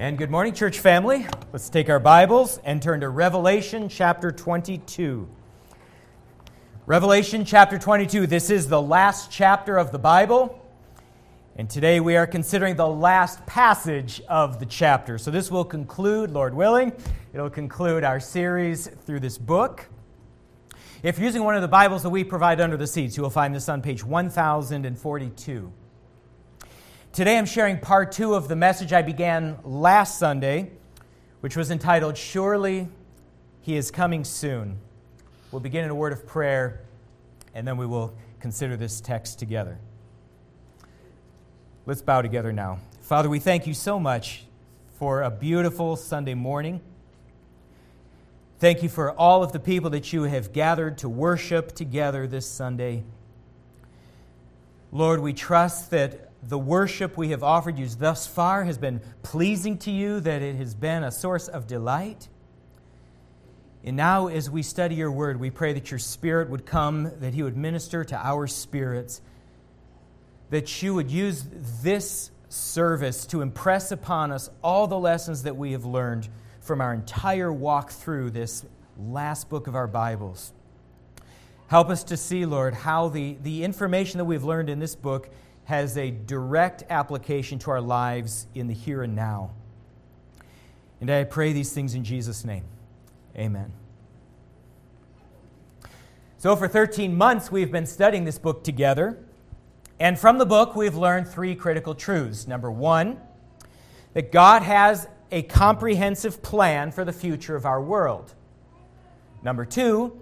And good morning, church family. Let's take our Bibles and turn to Revelation chapter 22. Revelation chapter 22. This is the last chapter of the Bible. And today we are considering the last passage of the chapter. So this will conclude, Lord willing, it'll conclude our series through this book. If you're using one of the Bibles that we provide under the seats, you will find this on page 1042. Today I'm sharing part two of the message I began last Sunday, which was entitled, Surely He is Coming Soon. We'll begin in a word of prayer, and then we will consider this text together. Let's bow together now. Father, we thank you so much for a beautiful Sunday morning. Thank you for all of the people that you have gathered to worship together this Sunday. Lord, we trust that the worship we have offered you thus far has been pleasing to you, that it has been a source of delight. And now, as we study your word, we pray that your spirit would come, that he would minister to our spirits, that you would use this service to impress upon us all the lessons that we have learned from our entire walk through this last book of our Bibles. Help us to see, Lord, how the, the information that we've learned in this book has a direct application to our lives in the here and now. And I pray these things in Jesus' name. Amen. So, for 13 months, we've been studying this book together. And from the book, we've learned three critical truths. Number one, that God has a comprehensive plan for the future of our world. Number two,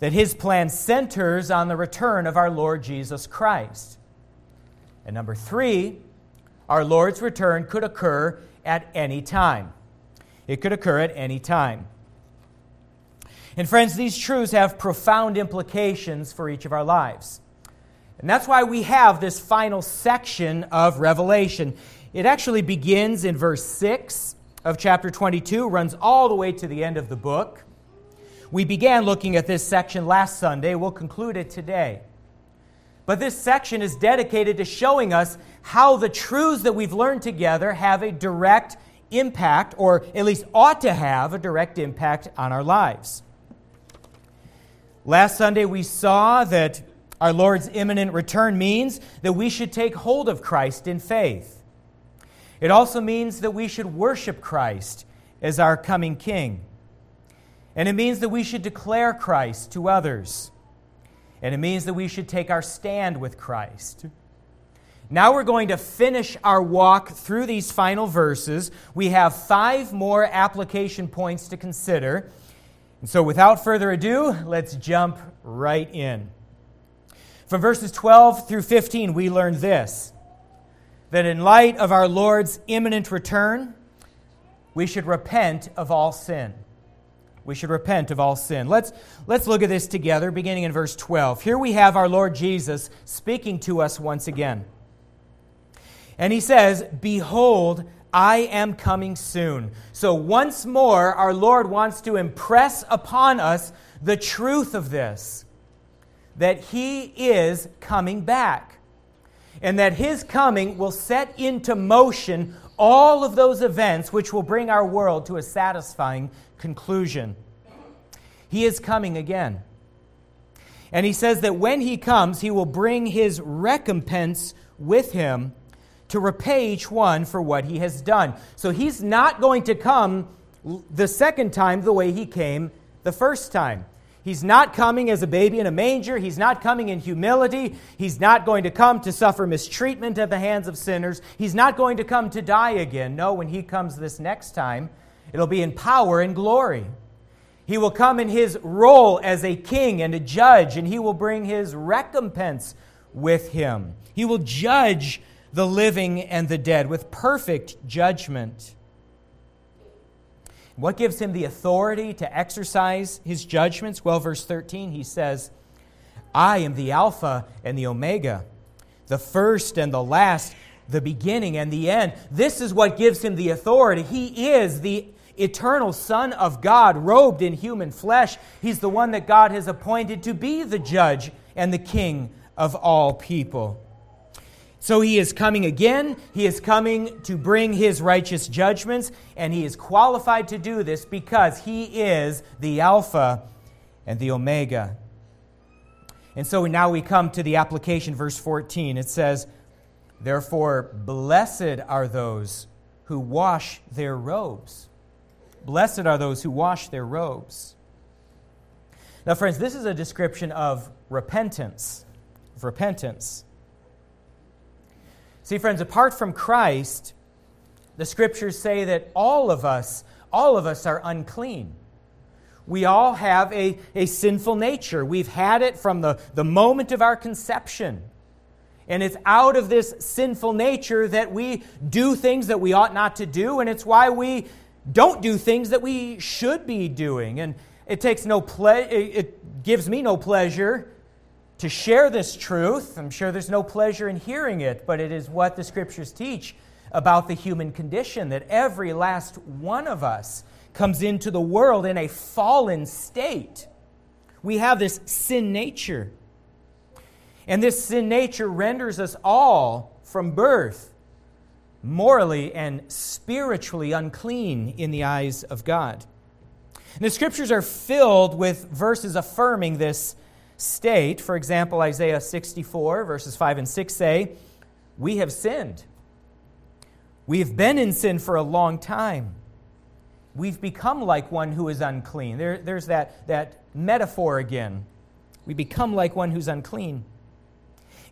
that his plan centers on the return of our Lord Jesus Christ. And number three, our Lord's return could occur at any time. It could occur at any time. And friends, these truths have profound implications for each of our lives. And that's why we have this final section of Revelation. It actually begins in verse 6 of chapter 22, runs all the way to the end of the book. We began looking at this section last Sunday. We'll conclude it today. But this section is dedicated to showing us how the truths that we've learned together have a direct impact, or at least ought to have a direct impact on our lives. Last Sunday, we saw that our Lord's imminent return means that we should take hold of Christ in faith. It also means that we should worship Christ as our coming King. And it means that we should declare Christ to others. And it means that we should take our stand with Christ. Now we're going to finish our walk through these final verses. We have five more application points to consider. And so, without further ado, let's jump right in. From verses 12 through 15, we learn this that in light of our Lord's imminent return, we should repent of all sin we should repent of all sin. Let's, let's look at this together, beginning in verse 12. Here we have our Lord Jesus speaking to us once again. And he says, Behold, I am coming soon. So once more, our Lord wants to impress upon us the truth of this that he is coming back. And that his coming will set into motion all of those events which will bring our world to a satisfying conclusion. He is coming again. And he says that when he comes, he will bring his recompense with him to repay each one for what he has done. So he's not going to come the second time the way he came the first time. He's not coming as a baby in a manger. He's not coming in humility. He's not going to come to suffer mistreatment at the hands of sinners. He's not going to come to die again. No, when he comes this next time, It'll be in power and glory. He will come in his role as a king and a judge, and he will bring his recompense with him. He will judge the living and the dead with perfect judgment. What gives him the authority to exercise his judgments? Well, verse 13, he says, I am the Alpha and the Omega, the first and the last, the beginning and the end. This is what gives him the authority. He is the eternal Son of God, robed in human flesh. He's the one that God has appointed to be the judge and the king of all people. So he is coming again. He is coming to bring his righteous judgments, and he is qualified to do this because he is the Alpha and the Omega. And so now we come to the application, verse 14. It says, Therefore, blessed are those who wash their robes. Blessed are those who wash their robes. Now, friends, this is a description of repentance. Of repentance. See, friends, apart from Christ, the scriptures say that all of us, all of us are unclean. We all have a, a sinful nature. We've had it from the, the moment of our conception. And it's out of this sinful nature that we do things that we ought not to do, and it's why we don't do things that we should be doing. And it takes no ple- it gives me no pleasure to share this truth. I'm sure there's no pleasure in hearing it, but it is what the scriptures teach about the human condition that every last one of us comes into the world in a fallen state. We have this sin nature. And this sin nature renders us all from birth morally and spiritually unclean in the eyes of God. And the scriptures are filled with verses affirming this state. For example, Isaiah 64, verses 5 and 6 say, We have sinned. We have been in sin for a long time. We've become like one who is unclean. There, there's that, that metaphor again. We become like one who's unclean.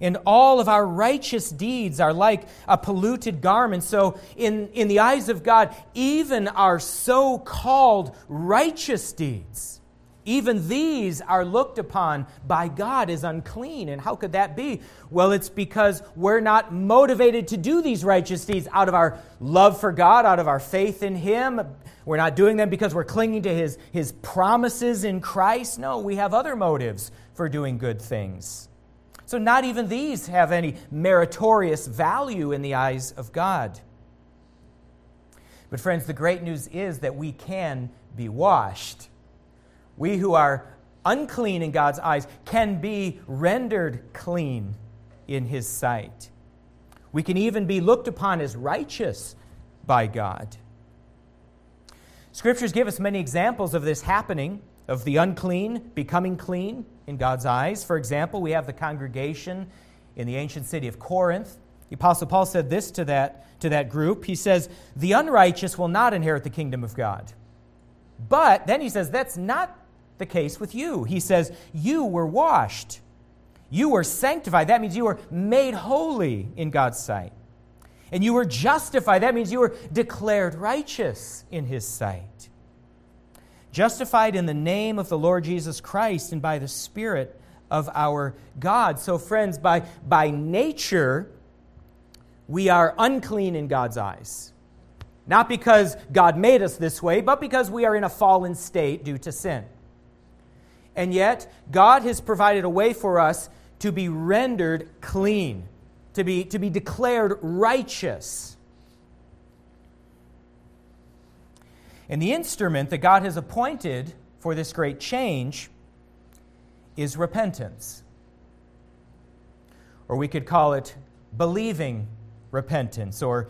And all of our righteous deeds are like a polluted garment. So, in, in the eyes of God, even our so called righteous deeds even these are looked upon by God as unclean. And how could that be? Well, it's because we're not motivated to do these righteous deeds out of our love for God, out of our faith in Him. We're not doing them because we're clinging to His, his promises in Christ. No, we have other motives for doing good things. So, not even these have any meritorious value in the eyes of God. But, friends, the great news is that we can be washed we who are unclean in God's eyes can be rendered clean in His sight. We can even be looked upon as righteous by God. Scriptures give us many examples of this happening, of the unclean becoming clean in God's eyes. For example, we have the congregation in the ancient city of Corinth. The Apostle Paul said this to that, to that group. He says, The unrighteous will not inherit the kingdom of God. But then he says, That's not the case with you. He says, You were washed, you were sanctified. That means you were made holy in God's sight. And you were justified. That means you were declared righteous in His sight. Justified in the name of the Lord Jesus Christ and by the Spirit of our God. So, friends, by, by nature, we are unclean in God's eyes. Not because God made us this way, but because we are in a fallen state due to sin. And yet, God has provided a way for us to be rendered clean, to be, to be declared righteous. And the instrument that God has appointed for this great change is repentance. Or we could call it believing repentance or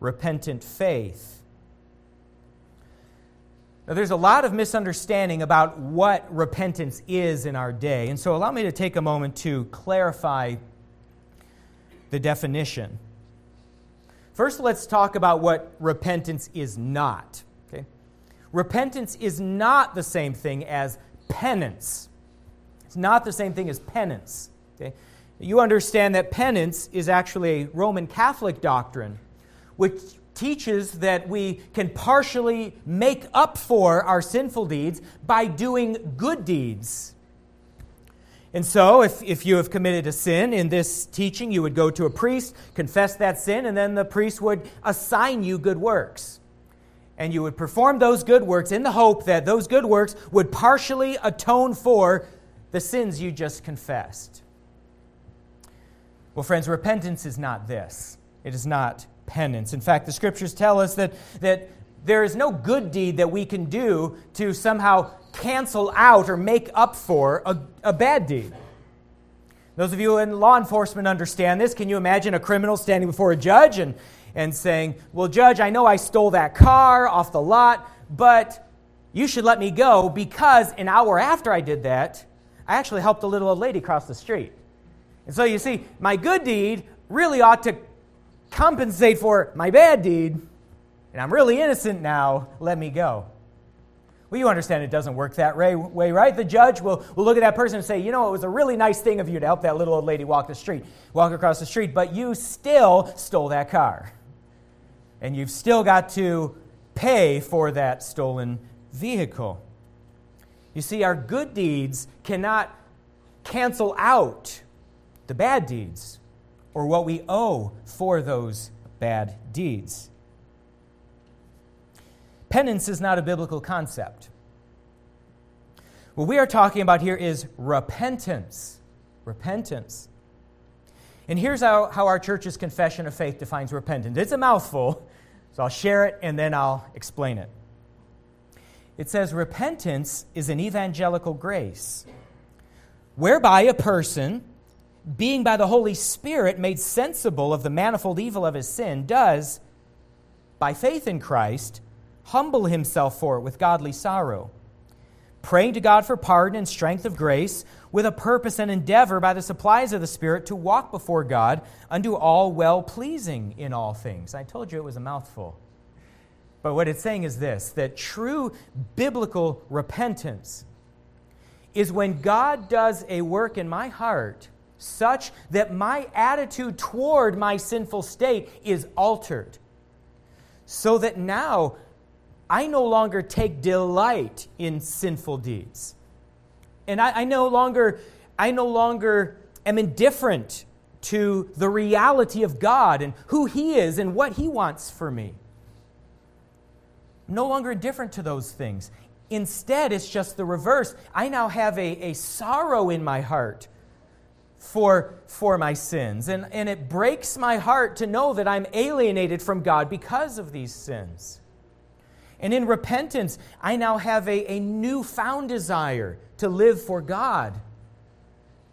repentant faith. Now, there's a lot of misunderstanding about what repentance is in our day. And so, allow me to take a moment to clarify the definition. First, let's talk about what repentance is not. Okay? Repentance is not the same thing as penance. It's not the same thing as penance. Okay? You understand that penance is actually a Roman Catholic doctrine, which teaches that we can partially make up for our sinful deeds by doing good deeds. And so, if, if you have committed a sin in this teaching, you would go to a priest, confess that sin, and then the priest would assign you good works. And you would perform those good works in the hope that those good works would partially atone for the sins you just confessed. Well, friends, repentance is not this. It is not penance. In fact, the scriptures tell us that, that there is no good deed that we can do to somehow cancel out or make up for a, a bad deed. Those of you in law enforcement understand this. Can you imagine a criminal standing before a judge and, and saying, Well, Judge, I know I stole that car off the lot, but you should let me go because an hour after I did that, I actually helped a little old lady cross the street. And so you see, my good deed really ought to compensate for my bad deed, and I'm really innocent now. Let me go. Well, you understand it doesn't work that way, right? The judge will, will look at that person and say, you know, it was a really nice thing of you to help that little old lady walk the street, walk across the street, but you still stole that car. And you've still got to pay for that stolen vehicle. You see, our good deeds cannot cancel out the bad deeds or what we owe for those bad deeds. Penance is not a biblical concept. What we are talking about here is repentance. Repentance. And here's how, how our church's confession of faith defines repentance. It's a mouthful, so I'll share it and then I'll explain it. It says repentance is an evangelical grace whereby a person, being by the Holy Spirit made sensible of the manifold evil of his sin, does, by faith in Christ, humble himself for it with godly sorrow, praying to God for pardon and strength of grace, with a purpose and endeavor by the supplies of the Spirit to walk before God unto all well pleasing in all things. I told you it was a mouthful. But what it's saying is this that true biblical repentance is when God does a work in my heart such that my attitude toward my sinful state is altered. So that now I no longer take delight in sinful deeds. And I, I, no longer, I no longer am indifferent to the reality of God and who He is and what He wants for me. No longer indifferent to those things. Instead, it's just the reverse. I now have a, a sorrow in my heart for, for my sins. And, and it breaks my heart to know that I'm alienated from God because of these sins. And in repentance, I now have a, a newfound desire to live for God.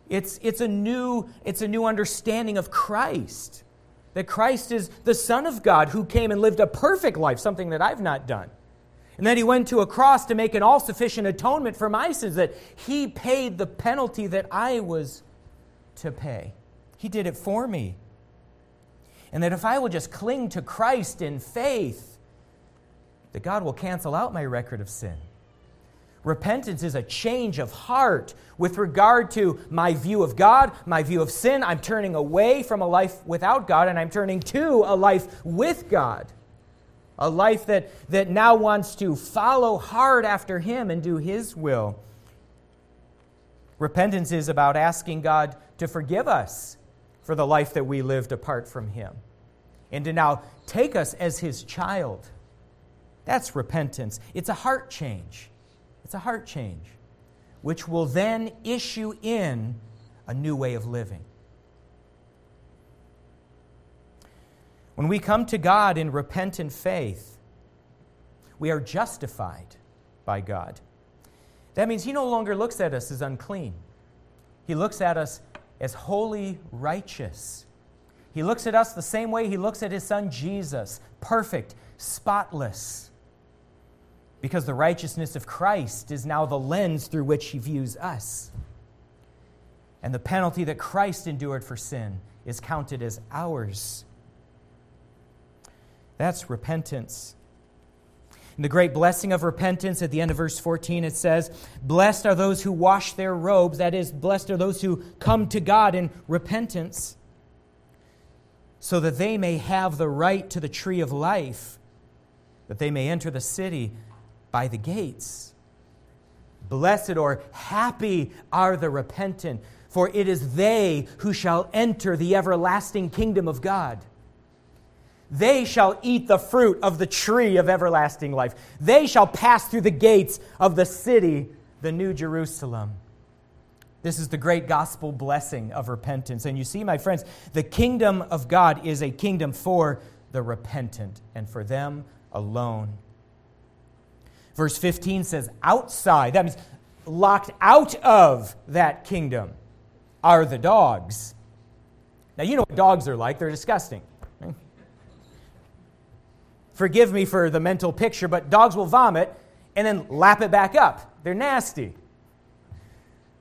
It's, it's, a new, it's a new understanding of Christ. That Christ is the Son of God who came and lived a perfect life, something that I've not done. And that he went to a cross to make an all sufficient atonement for my sins, that he paid the penalty that I was to pay. He did it for me. And that if I will just cling to Christ in faith, that God will cancel out my record of sin. Repentance is a change of heart with regard to my view of God, my view of sin. I'm turning away from a life without God and I'm turning to a life with God. A life that, that now wants to follow hard after Him and do His will. Repentance is about asking God to forgive us for the life that we lived apart from Him and to now take us as His child that's repentance. It's a heart change. It's a heart change, which will then issue in a new way of living. When we come to God in repentant faith, we are justified by God. That means He no longer looks at us as unclean. He looks at us as holy, righteous. He looks at us the same way He looks at His Son Jesus perfect, spotless because the righteousness of Christ is now the lens through which he views us. And the penalty that Christ endured for sin is counted as ours. That's repentance. And the great blessing of repentance at the end of verse 14, it says, Blessed are those who wash their robes. That is, blessed are those who come to God in repentance, so that they may have the right to the tree of life, that they may enter the city by the gates. Blessed or happy are the repentant, for it is they who shall enter the everlasting kingdom of God. They shall eat the fruit of the tree of everlasting life. They shall pass through the gates of the city, the New Jerusalem. This is the great gospel blessing of repentance. And you see, my friends, the kingdom of God is a kingdom for the repentant and for them alone. Verse 15 says, outside. That means locked out of that kingdom are the dogs. Now, you know what dogs are like, they're disgusting. Forgive me for the mental picture, but dogs will vomit and then lap it back up. They're nasty.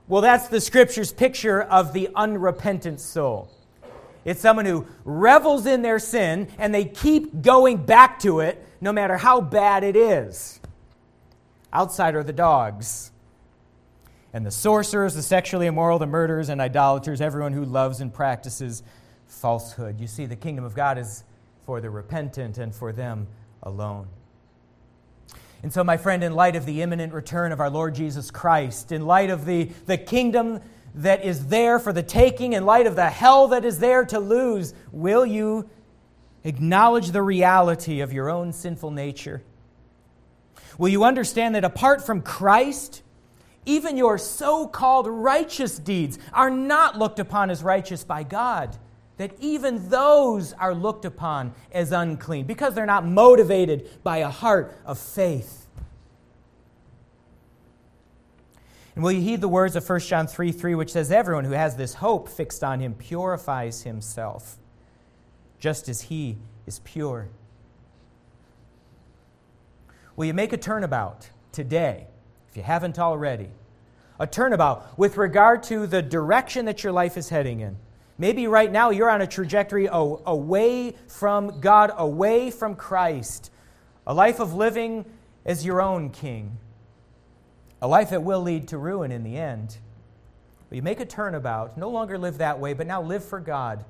Well, that's the scripture's picture of the unrepentant soul. It's someone who revels in their sin and they keep going back to it no matter how bad it is. Outside are the dogs. And the sorcerers, the sexually immoral, the murderers and idolaters, everyone who loves and practices falsehood. You see, the kingdom of God is for the repentant and for them alone. And so, my friend, in light of the imminent return of our Lord Jesus Christ, in light of the, the kingdom that is there for the taking, in light of the hell that is there to lose, will you acknowledge the reality of your own sinful nature? Will you understand that apart from Christ, even your so called righteous deeds are not looked upon as righteous by God? That even those are looked upon as unclean because they're not motivated by a heart of faith. And will you heed the words of 1 John 3 3, which says, Everyone who has this hope fixed on him purifies himself, just as he is pure. Will you make a turnabout today, if you haven't already? A turnabout with regard to the direction that your life is heading in. Maybe right now you're on a trajectory away from God, away from Christ, a life of living as your own king, a life that will lead to ruin in the end. But you make a turnabout, no longer live that way, but now live for God.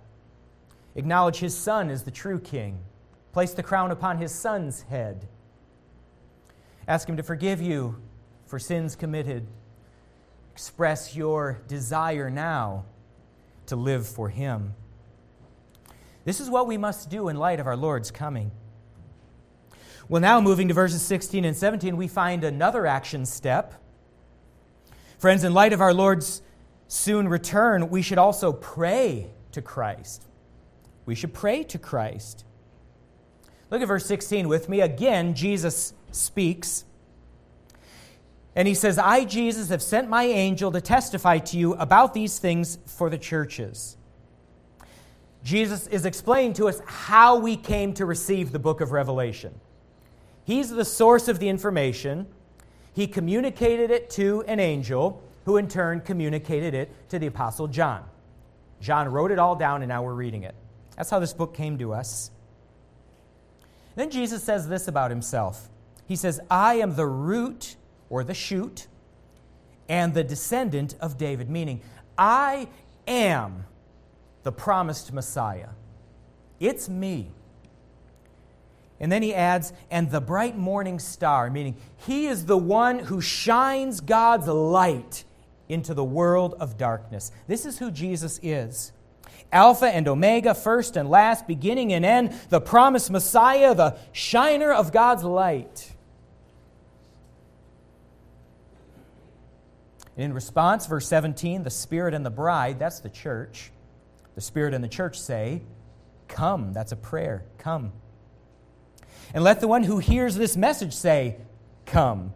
Acknowledge His Son as the true king, place the crown upon His Son's head. Ask Him to forgive you for sins committed. Express your desire now to live for Him. This is what we must do in light of our Lord's coming. Well, now moving to verses 16 and 17, we find another action step. Friends, in light of our Lord's soon return, we should also pray to Christ. We should pray to Christ. Look at verse 16 with me. Again, Jesus speaks. And he says, I, Jesus, have sent my angel to testify to you about these things for the churches. Jesus is explaining to us how we came to receive the book of Revelation. He's the source of the information. He communicated it to an angel, who in turn communicated it to the Apostle John. John wrote it all down, and now we're reading it. That's how this book came to us. Then Jesus says this about himself He says, I am the root or the shoot, and the descendant of David, meaning, I am the promised Messiah. It's me. And then he adds, and the bright morning star, meaning he is the one who shines God's light into the world of darkness. This is who Jesus is. Alpha and Omega, first and last, beginning and end, the promised Messiah, the shiner of God's light. And in response, verse 17, the Spirit and the bride, that's the church. The Spirit and the church say, Come. That's a prayer. Come. And let the one who hears this message say, Come.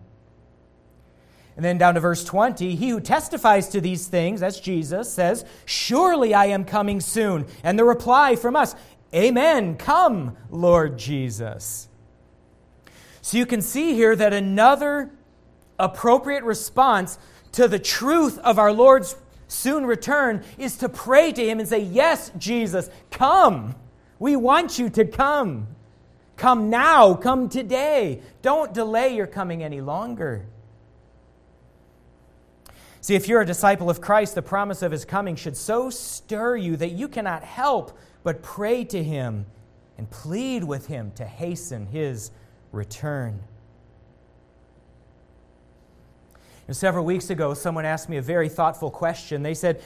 And then down to verse 20, he who testifies to these things, that's Jesus, says, Surely I am coming soon. And the reply from us, Amen. Come, Lord Jesus. So you can see here that another appropriate response to the truth of our Lord's soon return is to pray to Him and say, Yes, Jesus, come. We want you to come. Come now, come today. Don't delay your coming any longer. See, if you're a disciple of Christ, the promise of his coming should so stir you that you cannot help but pray to him and plead with him to hasten his return. And several weeks ago, someone asked me a very thoughtful question. They said,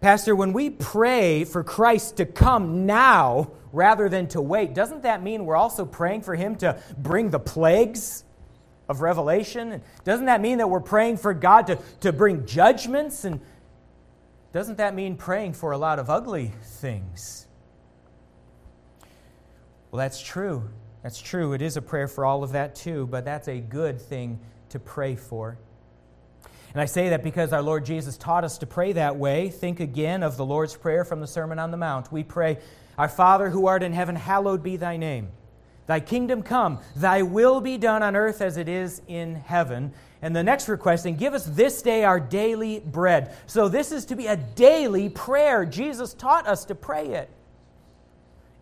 Pastor, when we pray for Christ to come now rather than to wait, doesn't that mean we're also praying for him to bring the plagues of Revelation? And doesn't that mean that we're praying for God to, to bring judgments? And doesn't that mean praying for a lot of ugly things? Well, that's true. That's true. It is a prayer for all of that too, but that's a good thing to pray for. And I say that because our Lord Jesus taught us to pray that way. Think again of the Lord's Prayer from the Sermon on the Mount. We pray, Our Father who art in heaven, hallowed be thy name. Thy kingdom come, thy will be done on earth as it is in heaven. And the next request, and give us this day our daily bread. So this is to be a daily prayer. Jesus taught us to pray it.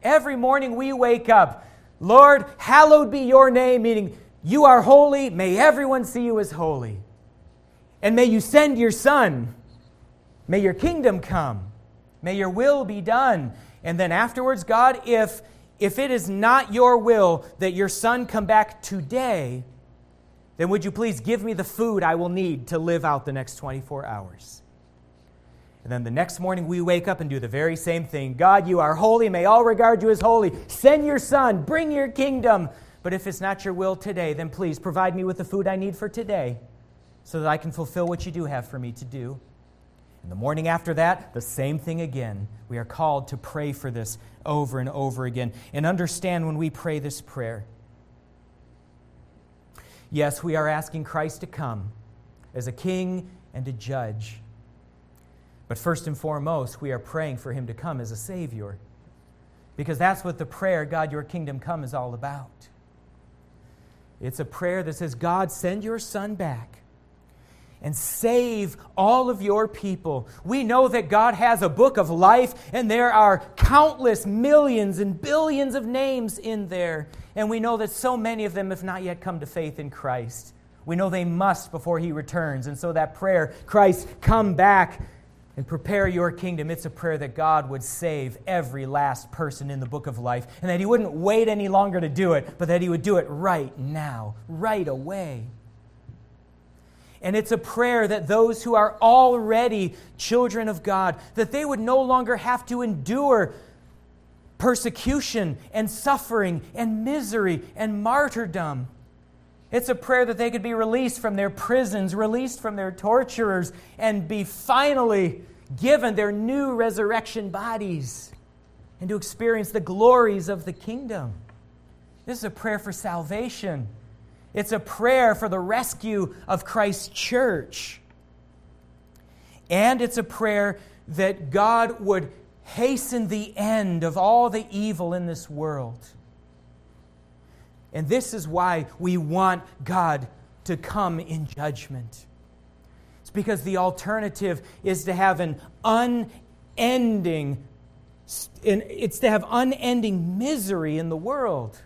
Every morning we wake up, Lord, hallowed be your name, meaning you are holy. May everyone see you as holy. And may you send your Son. May your kingdom come. May your will be done. And then afterwards, God, if, if it is not your will that your Son come back today, then would you please give me the food I will need to live out the next 24 hours? And then the next morning we wake up and do the very same thing. God, you are holy. May all regard you as holy. Send your Son. Bring your kingdom. But if it's not your will today, then please provide me with the food I need for today so that I can fulfill what you do have for me to do. And the morning after that, the same thing again. We are called to pray for this over and over again. And understand when we pray this prayer Yes, we are asking Christ to come as a king and a judge. But first and foremost, we are praying for him to come as a Savior. Because that's what the prayer, God, your kingdom come, is all about. It's a prayer that says, God, send your Son back and save all of your people. We know that God has a book of life, and there are countless millions and billions of names in there. And we know that so many of them have not yet come to faith in Christ. We know they must before He returns. And so that prayer, Christ, come back and prepare your kingdom, it's a prayer that God would save every last person in the book of life, and that He wouldn't wait any longer to do it, but that He would do it right now, right away. And it's a prayer that those who are already children of God, that they would no longer have to endure persecution and suffering and misery and martyrdom. It's a prayer that they could be released from their prisons, released from their torturers, and be finally given their new resurrection bodies and to experience the glories of the kingdom. This is a prayer for salvation. It's a prayer for the rescue of Christ's church. And it's a prayer that God would hasten the end of all the evil in this world. And this is why we want God to come in judgment. It's because the alternative is to have an unending it's to have unending misery in the world.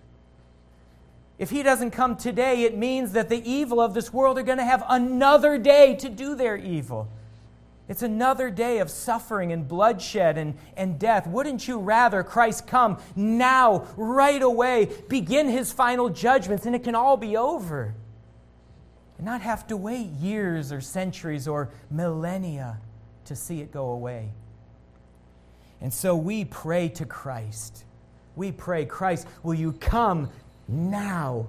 If he doesn't come today, it means that the evil of this world are going to have another day to do their evil. It's another day of suffering and bloodshed and, and death. Wouldn't you rather Christ come now, right away, begin his final judgments, and it can all be over? And not have to wait years or centuries or millennia to see it go away. And so we pray to Christ. We pray, Christ, will you come now.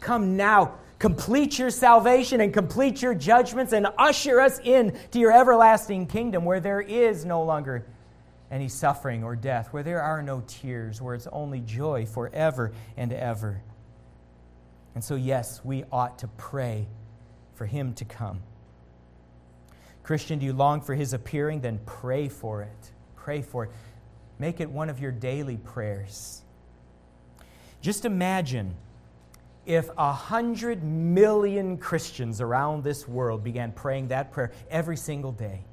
Come now. Complete your salvation and complete your judgments and usher us in to your everlasting kingdom where there is no longer any suffering or death, where there are no tears, where it's only joy forever and ever. And so, yes, we ought to pray for him to come. Christian, do you long for his appearing? Then pray for it. Pray for it. Make it one of your daily prayers. Just imagine if a hundred million Christians around this world began praying that prayer every single day.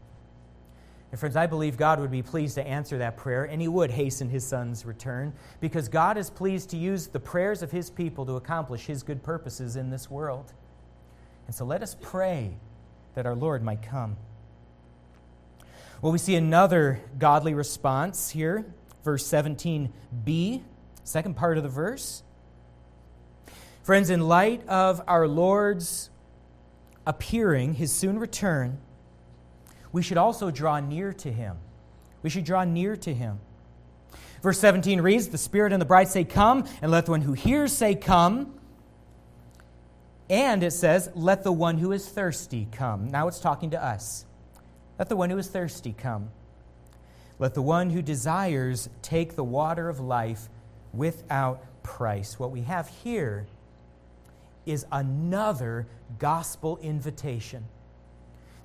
And friends, I believe God would be pleased to answer that prayer, and He would hasten His Son's return, because God is pleased to use the prayers of His people to accomplish His good purposes in this world. And so let us pray that our Lord might come. Well, we see another godly response here, verse 17b. Second part of the verse. Friends, in light of our Lord's appearing, his soon return, we should also draw near to him. We should draw near to him. Verse 17 reads The Spirit and the bride say, Come, and let the one who hears say, Come. And it says, Let the one who is thirsty come. Now it's talking to us. Let the one who is thirsty come. Let the one who desires take the water of life without price. What we have here is another gospel invitation.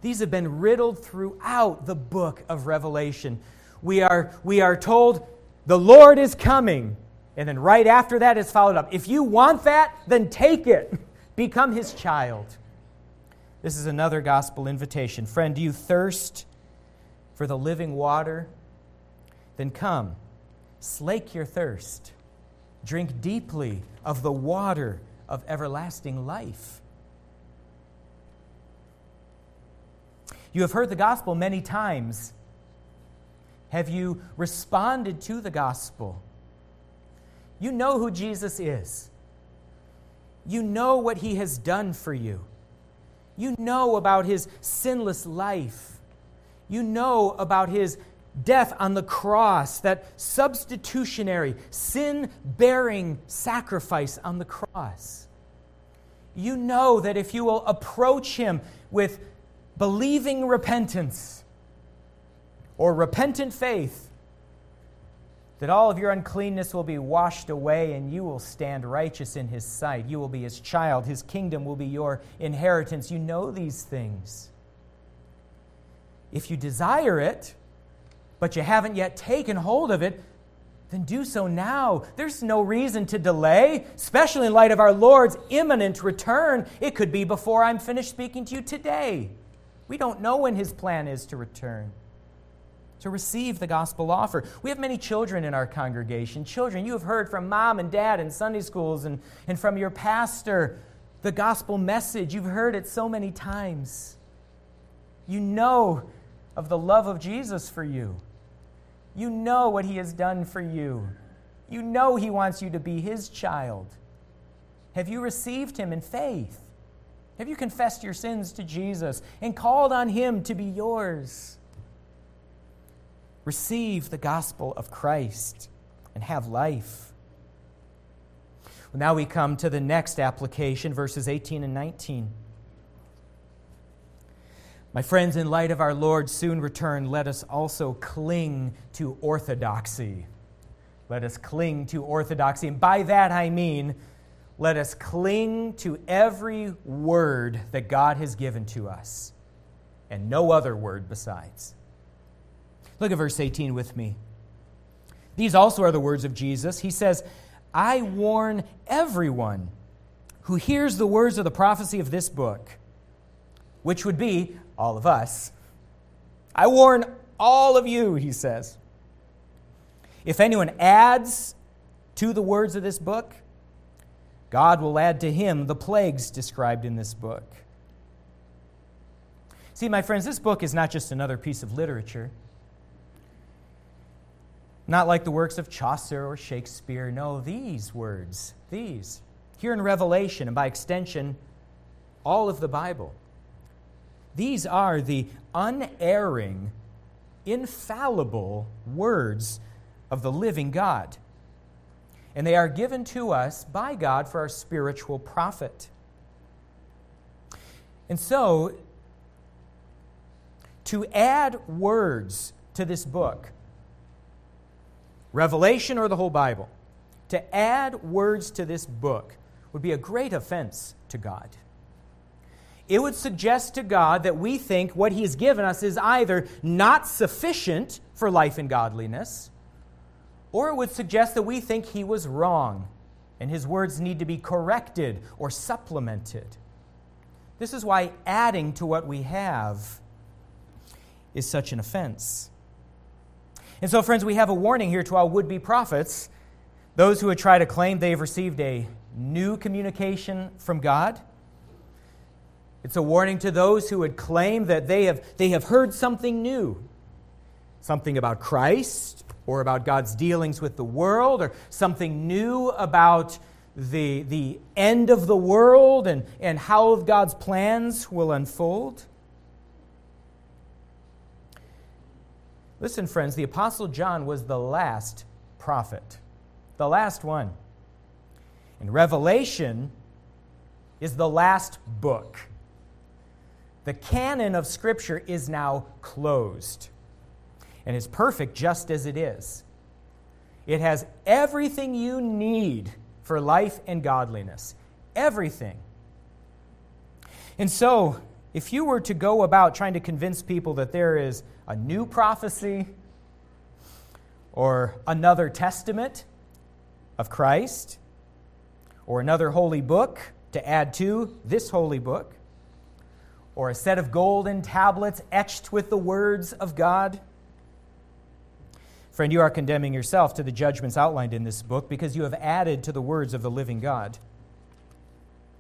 These have been riddled throughout the book of Revelation. We are, we are told the Lord is coming. And then right after that is followed up. If you want that, then take it. Become his child. This is another gospel invitation. Friend, do you thirst for the living water? Then come, slake your thirst. Drink deeply of the water of everlasting life. You have heard the gospel many times. Have you responded to the gospel? You know who Jesus is. You know what he has done for you. You know about his sinless life. You know about his death on the cross, that substitutionary, sin bearing sacrifice on the cross. You know that if you will approach him with believing repentance or repentant faith, that all of your uncleanness will be washed away and you will stand righteous in his sight. You will be his child. His kingdom will be your inheritance. You know these things. If you desire it, but you haven't yet taken hold of it, then do so now. There's no reason to delay, especially in light of our Lord's imminent return. It could be before I'm finished speaking to you today. We don't know when his plan is to return to receive the gospel offer. We have many children in our congregation. Children, you have heard from mom and dad in Sunday schools and, and from your pastor the gospel message. You've heard it so many times. You know of the love of Jesus for you. You know what he has done for you. You know he wants you to be his child. Have you received him in faith? Have you confessed your sins to Jesus and called on him to be yours? receive the gospel of Christ and have life. Well, now we come to the next application, verses 18 and 19. My friends, in light of our Lord's soon return, let us also cling to orthodoxy. Let us cling to orthodoxy. And by that I mean, let us cling to every word that God has given to us, and no other word besides. Look at verse 18 with me. These also are the words of Jesus. He says, I warn everyone who hears the words of the prophecy of this book, which would be all of us. I warn all of you, he says. If anyone adds to the words of this book, God will add to him the plagues described in this book. See, my friends, this book is not just another piece of literature. Not like the works of Chaucer or Shakespeare. No, these words, these, here in Revelation, and by extension, all of the Bible. These are the unerring, infallible words of the living God. And they are given to us by God for our spiritual profit. And so, to add words to this book Revelation or the whole Bible, to add words to this book would be a great offense to God. It would suggest to God that we think what He has given us is either not sufficient for life and godliness, or it would suggest that we think He was wrong and His words need to be corrected or supplemented. This is why adding to what we have is such an offense. And so, friends, we have a warning here to our would be prophets, those who would try to claim they've received a new communication from God. It's a warning to those who would claim that they have, they have heard something new, something about Christ, or about God's dealings with the world, or something new about the, the end of the world and, and how God's plans will unfold. Listen, friends, the Apostle John was the last prophet, the last one. And Revelation is the last book. The canon of Scripture is now closed and is perfect just as it is. It has everything you need for life and godliness. Everything. And so, if you were to go about trying to convince people that there is a new prophecy or another testament of Christ or another holy book to add to this holy book or a set of golden tablets etched with the words of God, Friend, you are condemning yourself to the judgments outlined in this book because you have added to the words of the living God.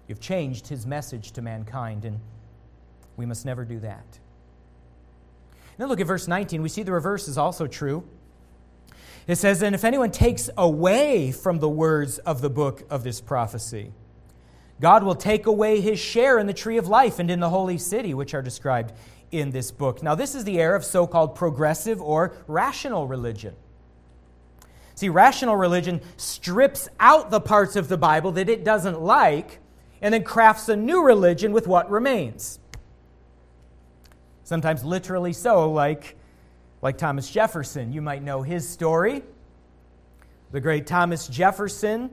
You've changed his message to mankind, and we must never do that. Now look at verse 19. We see the reverse is also true. It says, And if anyone takes away from the words of the book of this prophecy, God will take away his share in the tree of life and in the holy city, which are described in this book. Now, this is the era of so called progressive or rational religion. See, rational religion strips out the parts of the Bible that it doesn't like and then crafts a new religion with what remains. Sometimes literally so, like, like Thomas Jefferson. You might know his story. The great Thomas Jefferson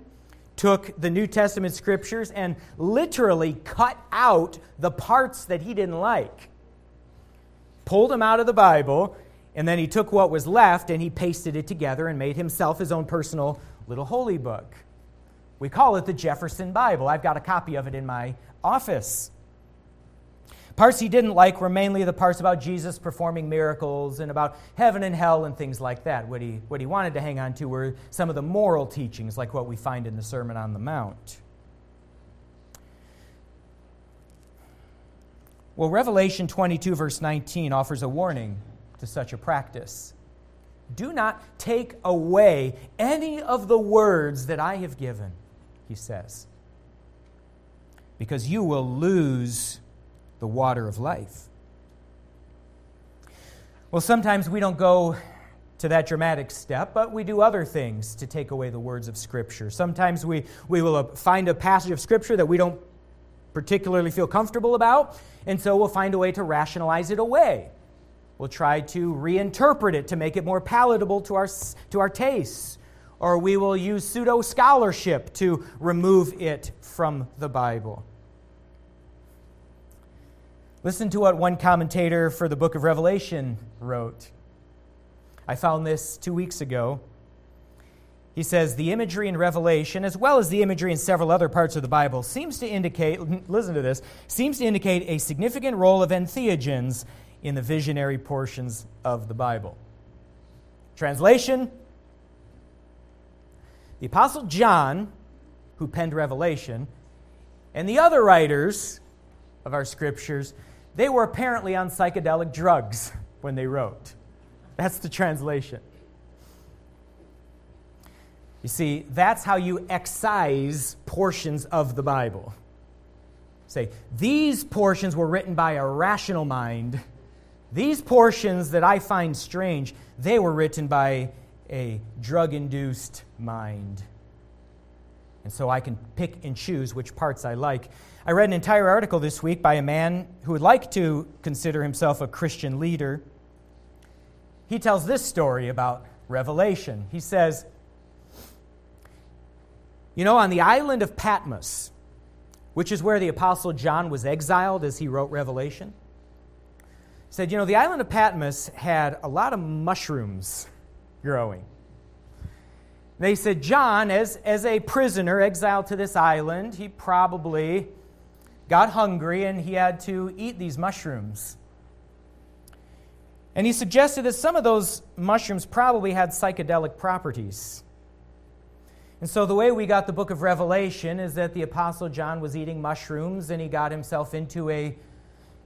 took the New Testament scriptures and literally cut out the parts that he didn't like pulled them out of the Bible, and then he took what was left and he pasted it together and made himself his own personal little holy book. We call it the Jefferson Bible. I've got a copy of it in my office. Parts he didn't like were mainly the parts about Jesus performing miracles and about heaven and hell and things like that. What he, what he wanted to hang on to were some of the moral teachings, like what we find in the Sermon on the Mount. Well, Revelation 22, verse 19, offers a warning to such a practice. Do not take away any of the words that I have given, he says, because you will lose the water of life. Well, sometimes we don't go to that dramatic step, but we do other things to take away the words of Scripture. Sometimes we, we will find a passage of Scripture that we don't particularly feel comfortable about, and so we'll find a way to rationalize it away. We'll try to reinterpret it to make it more palatable to our, to our tastes, or we will use pseudo scholarship to remove it from the Bible. Listen to what one commentator for the book of Revelation wrote. I found this two weeks ago. He says the imagery in Revelation, as well as the imagery in several other parts of the Bible, seems to indicate, listen to this, seems to indicate a significant role of entheogens in the visionary portions of the Bible. Translation The Apostle John, who penned Revelation, and the other writers of our scriptures, they were apparently on psychedelic drugs when they wrote. That's the translation. You see, that's how you excise portions of the Bible. Say, these portions were written by a rational mind. These portions that I find strange, they were written by a drug induced mind. And so I can pick and choose which parts I like. I read an entire article this week by a man who would like to consider himself a Christian leader. He tells this story about Revelation. He says, you know, on the island of Patmos, which is where the Apostle John was exiled as he wrote Revelation, said, you know, the island of Patmos had a lot of mushrooms growing. They said, John, as, as a prisoner exiled to this island, he probably got hungry and he had to eat these mushrooms. And he suggested that some of those mushrooms probably had psychedelic properties. And so, the way we got the book of Revelation is that the Apostle John was eating mushrooms and he got himself into a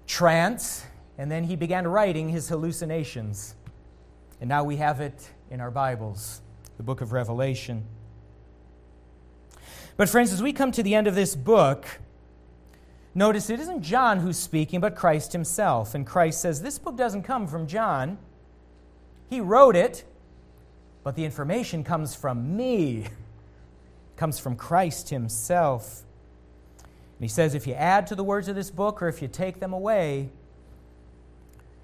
trance, and then he began writing his hallucinations. And now we have it in our Bibles, the book of Revelation. But, friends, as we come to the end of this book, notice it isn't John who's speaking, but Christ himself. And Christ says, This book doesn't come from John. He wrote it, but the information comes from me comes from Christ Himself. And he says, if you add to the words of this book or if you take them away,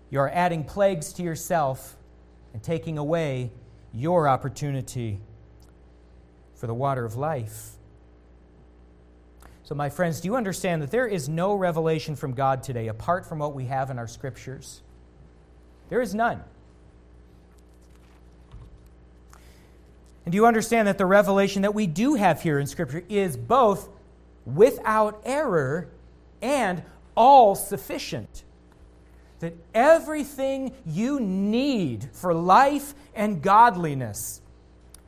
you are adding plagues to yourself and taking away your opportunity for the water of life. So, my friends, do you understand that there is no revelation from God today apart from what we have in our scriptures? There is none. And do you understand that the revelation that we do have here in Scripture is both without error and all sufficient? That everything you need for life and godliness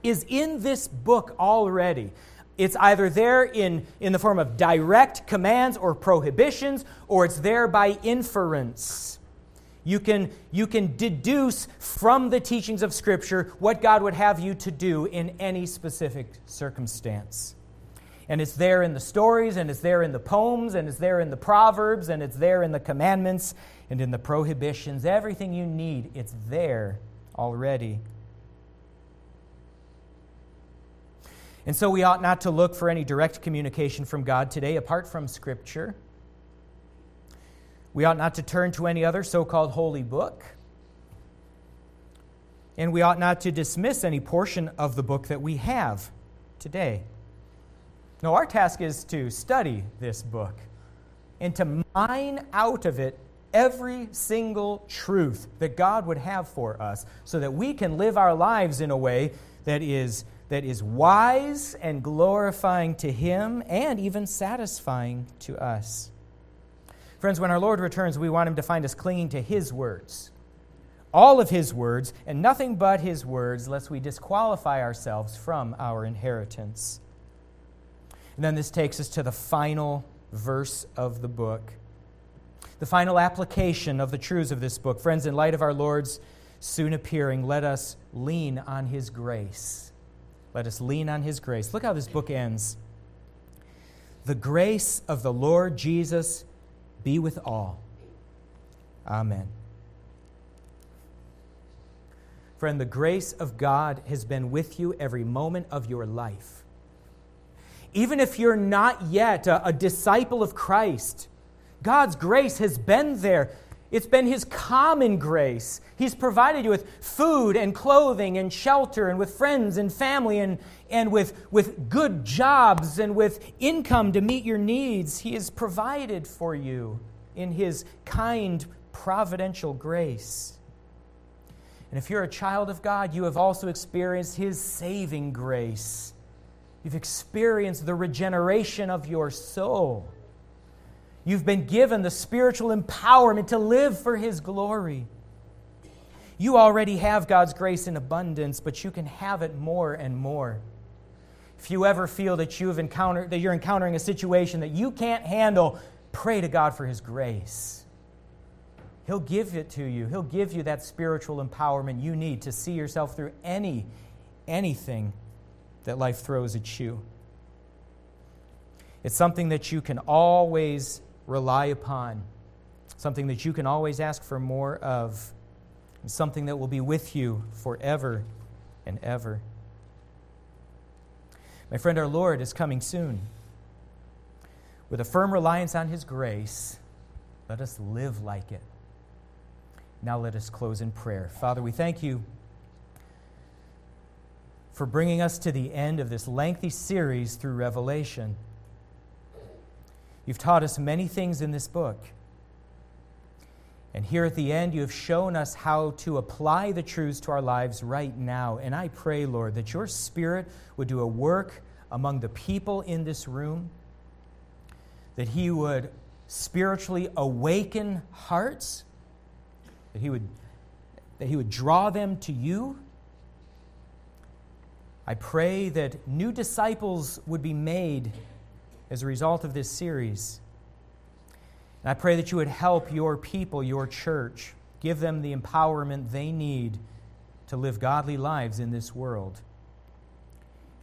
is in this book already. It's either there in, in the form of direct commands or prohibitions, or it's there by inference. You can, you can deduce from the teachings of Scripture what God would have you to do in any specific circumstance. And it's there in the stories, and it's there in the poems, and it's there in the proverbs, and it's there in the commandments, and in the prohibitions. Everything you need, it's there already. And so we ought not to look for any direct communication from God today apart from Scripture. We ought not to turn to any other so called holy book. And we ought not to dismiss any portion of the book that we have today. No, our task is to study this book and to mine out of it every single truth that God would have for us so that we can live our lives in a way that is, that is wise and glorifying to Him and even satisfying to us. Friends, when our Lord returns, we want him to find us clinging to his words. All of his words, and nothing but his words, lest we disqualify ourselves from our inheritance. And then this takes us to the final verse of the book. The final application of the truths of this book. Friends, in light of our Lord's soon appearing, let us lean on his grace. Let us lean on his grace. Look how this book ends. The grace of the Lord Jesus be with all. Amen. Friend, the grace of God has been with you every moment of your life. Even if you're not yet a, a, disciple of Christ, God's grace has been there. It's been His common grace. He's provided you with food and clothing and shelter and with friends and family and, and with, with good jobs and with income to meet your needs. He has provided for you in His kind, providential grace. And if you're a child of God, you have also experienced His saving grace. You've experienced the regeneration of your soul. You've been given the spiritual empowerment to live for His glory. You already have God's grace in abundance, but you can have it more and more. If you ever feel that you've encountered that you're encountering a situation that you can't handle, pray to God for His grace. He'll give it to you. He'll give you that spiritual empowerment you need to see yourself through any anything that life throws at you. It's something that you can always rely upon, something that you can always ask for more of, and something that will be with you forever and ever. My friend, our Lord is coming soon. With a firm reliance on His grace, let us live like it. Now let us close in prayer. Father, we thank you for bringing us to the end of this lengthy series through Revelation. You've taught us many things in this book. And here at the end, you have shown us how to apply the truths to our lives right now. And I pray, Lord, that your Spirit would do a work among the people in this room, that He would spiritually awaken hearts, that He would, that he would draw them to you. I pray that new disciples would be made as a result of this series. And I pray that you would help your people, your church, give them the empowerment they need to live godly lives in this world.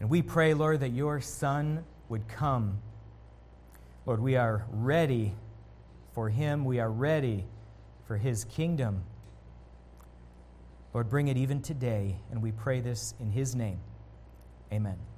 And we pray, Lord, that your Son would come. Lord, we are ready for him, we are ready for his kingdom. Lord, bring it even today, and we pray this in his name. Amen.